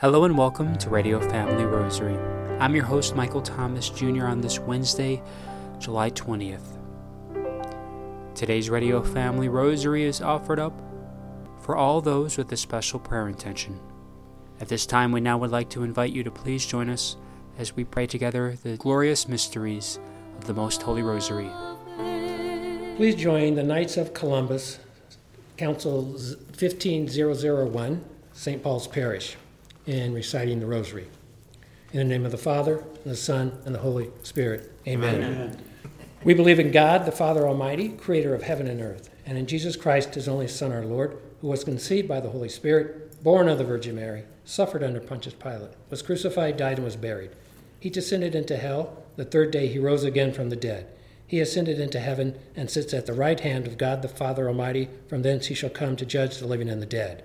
Hello and welcome to Radio Family Rosary. I'm your host, Michael Thomas Jr., on this Wednesday, July 20th. Today's Radio Family Rosary is offered up for all those with a special prayer intention. At this time, we now would like to invite you to please join us as we pray together the glorious mysteries of the Most Holy Rosary. Please join the Knights of Columbus, Council 15001, St. Paul's Parish, in reciting the Rosary. In the name of the Father, and the Son, and the Holy Spirit. Amen. Amen. We believe in God, the Father Almighty, creator of heaven and earth, and in Jesus Christ, his only Son, our Lord, who was conceived by the Holy Spirit, born of the Virgin Mary, suffered under Pontius Pilate, was crucified, died, and was buried. He descended into hell. The third day he rose again from the dead. He ascended into heaven and sits at the right hand of God the Father Almighty. From thence he shall come to judge the living and the dead.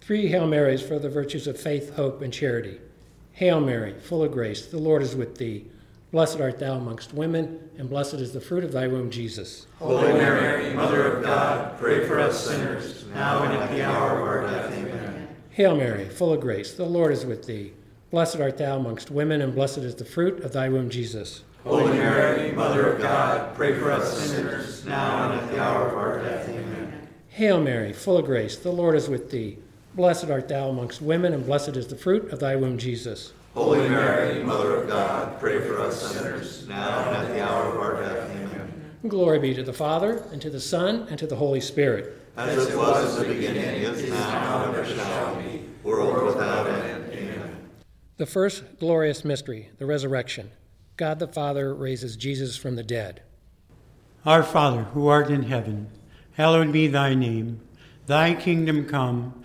Three Hail Marys for the virtues of faith, hope, and charity. Hail Mary, full of grace, the Lord is with thee. Blessed art thou amongst women, and blessed is the fruit of thy womb, Jesus. Holy Mary, Mother of God, pray for us sinners, now and at the hour of our death. Amen. Hail Mary, full of grace, the Lord is with thee. Blessed art thou amongst women, and blessed is the fruit of thy womb, Jesus. Holy Mary, Mother of God, pray for us sinners, now and at the hour of our death. Amen. Hail Mary, full of grace, the Lord is with thee. Blessed art thou amongst women, and blessed is the fruit of thy womb, Jesus. Holy Mary, Mother of God, pray for us sinners, now and at the hour of our death. Amen. Glory be to the Father, and to the Son, and to the Holy Spirit. As it was in the beginning, is now, and ever shall be, world without end. Amen. The first glorious mystery, the resurrection. God the Father raises Jesus from the dead. Our Father, who art in heaven, hallowed be thy name. Thy kingdom come.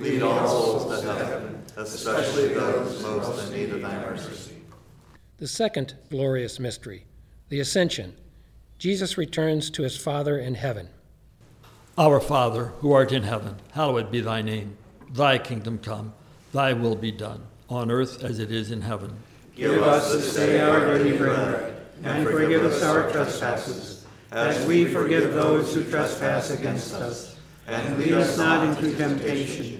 Lead all souls to heaven, especially those most in need of thy mercy. The second glorious mystery, the Ascension. Jesus returns to his Father in heaven. Our Father, who art in heaven, hallowed be thy name. Thy kingdom come, thy will be done, on earth as it is in heaven. Give us this day our daily bread, and forgive us our trespasses, as we forgive those who trespass against us. And lead us not into temptation,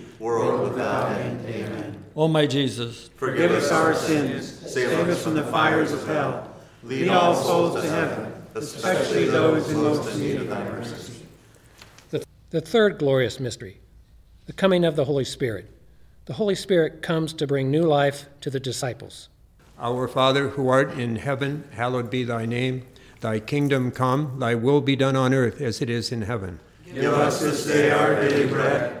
World without end. Amen. O my Jesus, Forgive us our sins, save us from the fires of hell. Lead all souls to heaven, especially those in most need of thy mercy. The, the third glorious mystery, the coming of the Holy Spirit. The Holy Spirit comes to bring new life to the disciples. Our Father, who art in heaven, hallowed be thy name. Thy kingdom come, thy will be done on earth as it is in heaven. Give us this day our daily bread,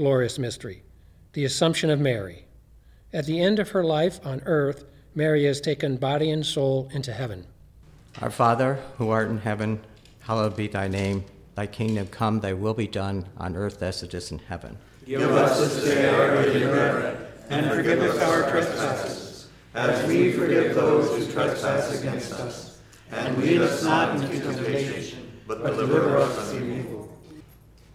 glorious mystery, the Assumption of Mary. At the end of her life on earth, Mary has taken body and soul into heaven. Our Father, who art in heaven, hallowed be thy name. Thy kingdom come, thy will be done, on earth as it is in heaven. Give us this day our daily bread, and forgive us our trespasses, As we forgive those who trespass against us. and lead us not into temptation, but but deliver us from evil.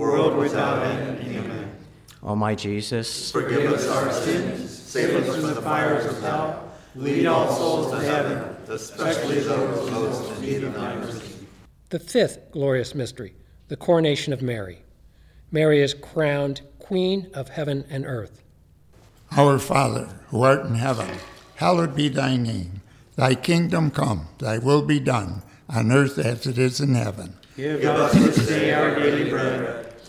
world without end. Amen. O my Jesus, Forgive us our sins, Save us from the fires of hell. Lead all souls to heaven, especially those most in need of thy mercy. The fifth glorious mystery, the coronation of Mary. Mary is crowned Queen of heaven and earth. Our Father, who art in heaven, hallowed be thy name. Thy kingdom come, thy will be done, on earth as it is in heaven. Give us this day our daily bread,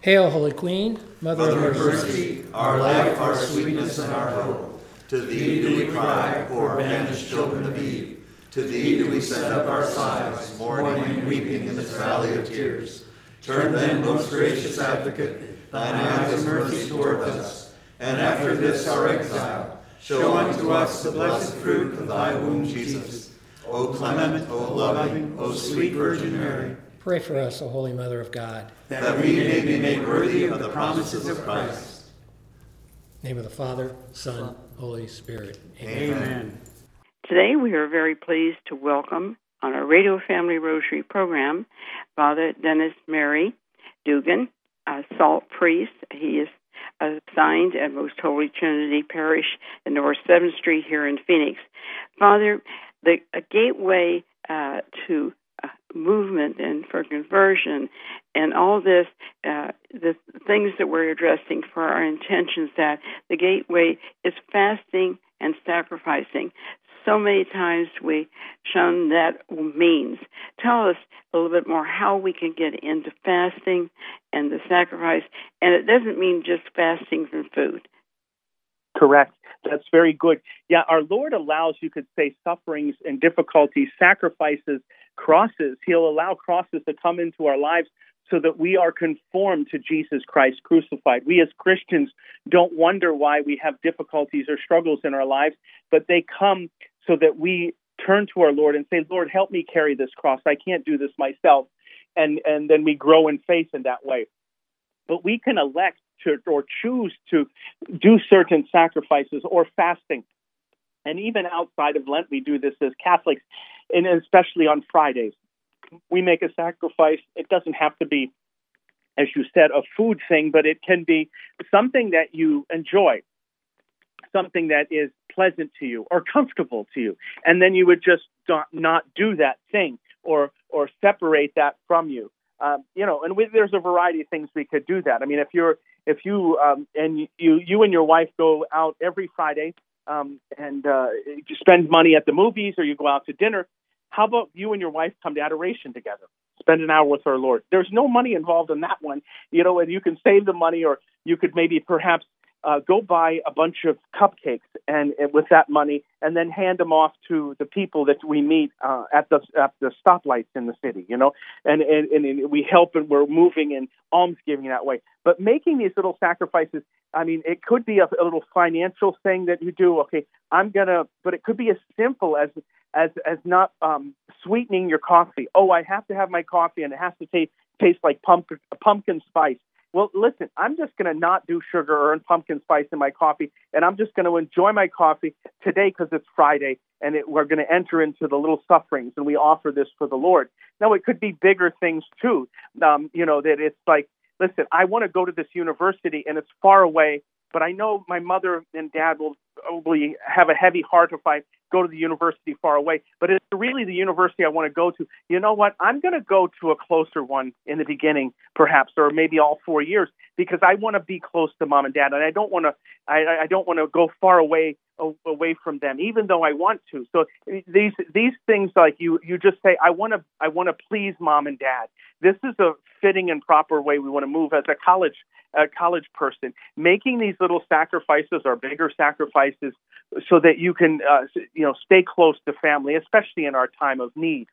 Hail, Holy Queen, Mother, Mother of mercy. our life, our sweetness, and our hope. To thee do we cry, poor banished children of Eve. To thee do we send up our sighs, mourning and weeping in this valley of tears. Turn then, most gracious advocate, thine eyes of mercy toward us, and after this our exile, show unto us the blessed fruit of thy womb, Jesus. O clement, O loving, O sweet Virgin Mary, Pray for us, O Holy Mother of God. that we may be made worthy of the promises of Christ. name of the Father, Son, Holy Spirit. Amen. Today, we are very pleased to welcome on our Radio Family Rosary program Father Dennis Mary Dugan, a SOLT priest. He is assigned at Most Holy Trinity Parish in North 7th Street here in Phoenix. Father, the a gateway uh, to movement and for conversion and all this, uh, the things that we're addressing for our intentions, that the gateway is fasting and sacrificing so many times we shun that means. Tell us a little bit more how we can get into fasting and the sacrifice. And it doesn't mean just fasting from food. Correct. That's very good. Yeah, our Lord allows, you could say, sufferings and difficulties, sacrifices, crosses. He'll allow crosses to come into our lives so that we are conformed to Jesus Christ crucified. We as Christians don't wonder why we have difficulties or struggles in our lives, but they come so that we turn to our Lord and say, Lord, help me carry this cross. I can't do this myself. And, and then we grow in faith in that way. But we can elect to, or choose to do certain sacrifices or fasting. And even outside of Lent, we do this as Catholics, and especially on Fridays. We make a sacrifice. It doesn't have to be, as you said, a food thing, but it can be something that you enjoy, something that is pleasant to you or comfortable to you. And then you would just not, do that thing or, or separate that from you. Um, you know, and we, there's a variety of things we could do that. I mean, if you're if you um, and you you and your wife go out every Friday um, and uh, you spend money at the movies or you go out to dinner, how about you and your wife come to adoration together? Spend an hour with our Lord. There's no money involved in that one, you know, and you can save the money, or you could maybe perhaps uh, go buy a bunch of cupcakes and, and, with that money, and then hand them off to the people that we meet uh, at the at the stoplights in the city. You know, and, and and we help and we're moving and almsgiving that way. But making these little sacrifices, I mean, it could be a, a little financial thing that you do. Okay, I'm gonna, but it could be as simple as as as not um, sweetening your coffee. Oh, I have to have my coffee, and it has to taste taste like pumpkin pumpkin spice. Well, listen, I'm just going to not do sugar or pumpkin spice in my coffee, and I'm just going to enjoy my coffee today because it's Friday, and it, we're going to enter into the little sufferings, and we offer this for the Lord. Now, it could be bigger things too. Um, you know that it's like, listen, I want to go to this university, and it's far away, but I know my mother and dad will probably have a heavy heart if I go to the university far away. But it's really the university I want to go to. You know what? I'm going to go to a closer one in the beginning, perhaps, or maybe all four years, because I want to be close to mom and dad, and I don't want to. I, I don't want to go far away away from them, even though I want to. So these these things, like you you just say, I want to I want to please mom and dad. This is a fitting and proper way we want to move as a college a college person, making these little sacrifices or bigger sacrifices so that you can, uh, you know, stay close to family, especially in our time of need.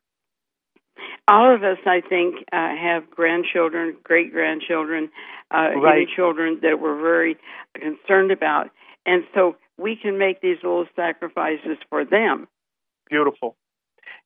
All of us, I think, uh, have grandchildren, great grandchildren, uh, right. children that we're very concerned about, and so we can make these little sacrifices for them. Beautiful.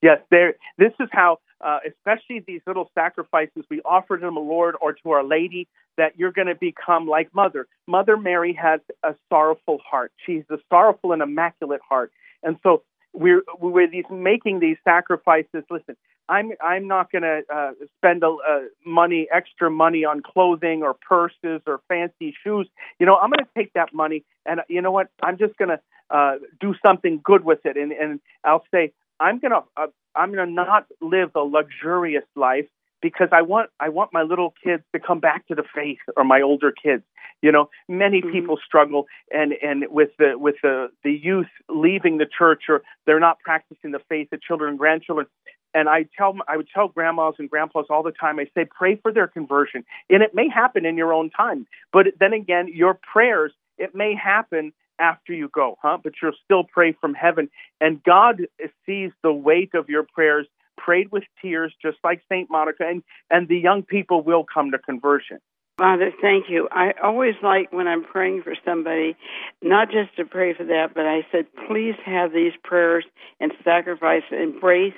Yes, there. This is how, uh, especially these little sacrifices we offer to the Lord or to Our Lady, that you're going to become like Mother. Mother Mary has a sorrowful heart. She's a sorrowful and immaculate heart, and so we're we're these making these sacrifices. Listen, I'm I'm not going to uh, spend a, uh, money extra money on clothing or purses or fancy shoes. You know, I'm going to take that money and you know what? I'm just going to uh, do something good with it, and and I'll say I'm going to uh, I'm going to not live a luxurious life because I want I want my little kids to come back to the faith or my older kids. You know, many mm-hmm. people struggle and and with the with the the youth leaving the church or they're not practicing the faith, the children and grandchildren. And I tell I would tell grandmas and grandpas all the time. I say pray for their conversion, and it may happen in your own time. But then again, your prayers it may happen after you go, huh? But you'll still pray from heaven, and God sees the weight of your prayers prayed with tears, just like St. Monica, and, and the young people will come to conversion. Father, thank you. I always like when I'm praying for somebody, not just to pray for that, but I said, please have these prayers and sacrifice, embrace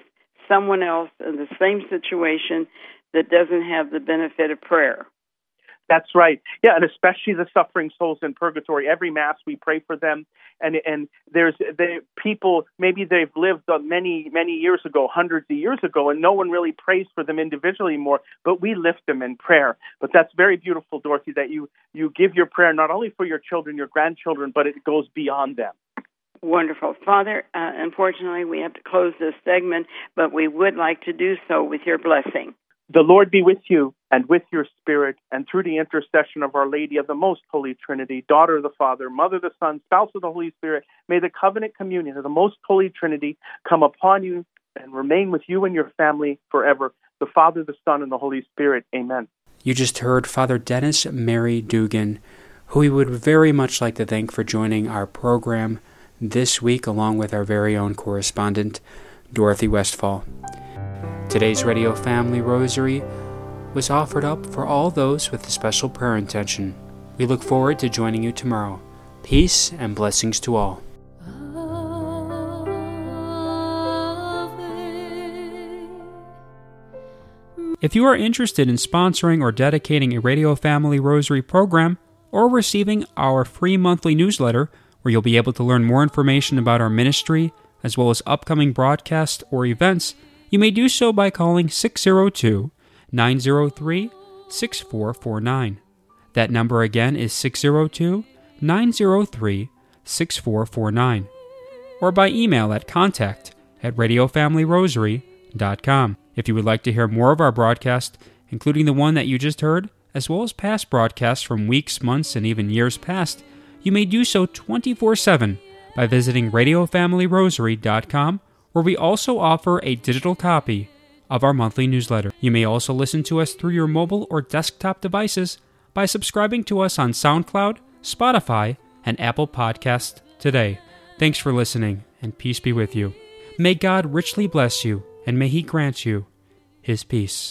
someone else in the same situation that doesn't have the benefit of prayer. That's right. Yeah, and especially the suffering souls in purgatory. Every mass we pray for them, and and there's the people maybe they've lived many many years ago, hundreds of years ago, and no one really prays for them individually more. But we lift them in prayer. But that's very beautiful, Dorothy, that you you give your prayer not only for your children, your grandchildren, but it goes beyond them. Wonderful. Father, uh, unfortunately, we have to close this segment, but we would like to do so with your blessing. The Lord be with you and with your spirit, and through the intercession of Our Lady of the Most Holy Trinity, Daughter of the Father, Mother of the Son, Spouse of the Holy Spirit, may the covenant communion of the Most Holy Trinity come upon you and remain with you and your family forever. The Father, the Son, and the Holy Spirit. Amen. You just heard Father Dennis Mary Dugan, who we would very much like to thank for joining our program this week, along with our very own correspondent, Dorothy Westfall. Today's Radio Family Rosary was offered up for all those with a special prayer intention. We look forward to joining you tomorrow. Peace and blessings to all. If you are interested in sponsoring or dedicating a Radio Family Rosary program or receiving our free monthly newsletter, where you'll be able to learn more information about our ministry as well as upcoming broadcasts or events, you may do so by calling 602 903 6449. That number again is 602 903 6449. Or by email at contact at radiofamilyrosary.com. If you would like to hear more of our broadcast, including the one that you just heard, as well as past broadcasts from weeks, months, and even years past, you may do so 24 7 by visiting radiofamilyrosary.com where we also offer a digital copy of our monthly newsletter. You may also listen to us through your mobile or desktop devices by subscribing to us on SoundCloud, Spotify, and Apple Podcast today. Thanks for listening, and peace be with you. May God richly bless you, and may He grant you His peace.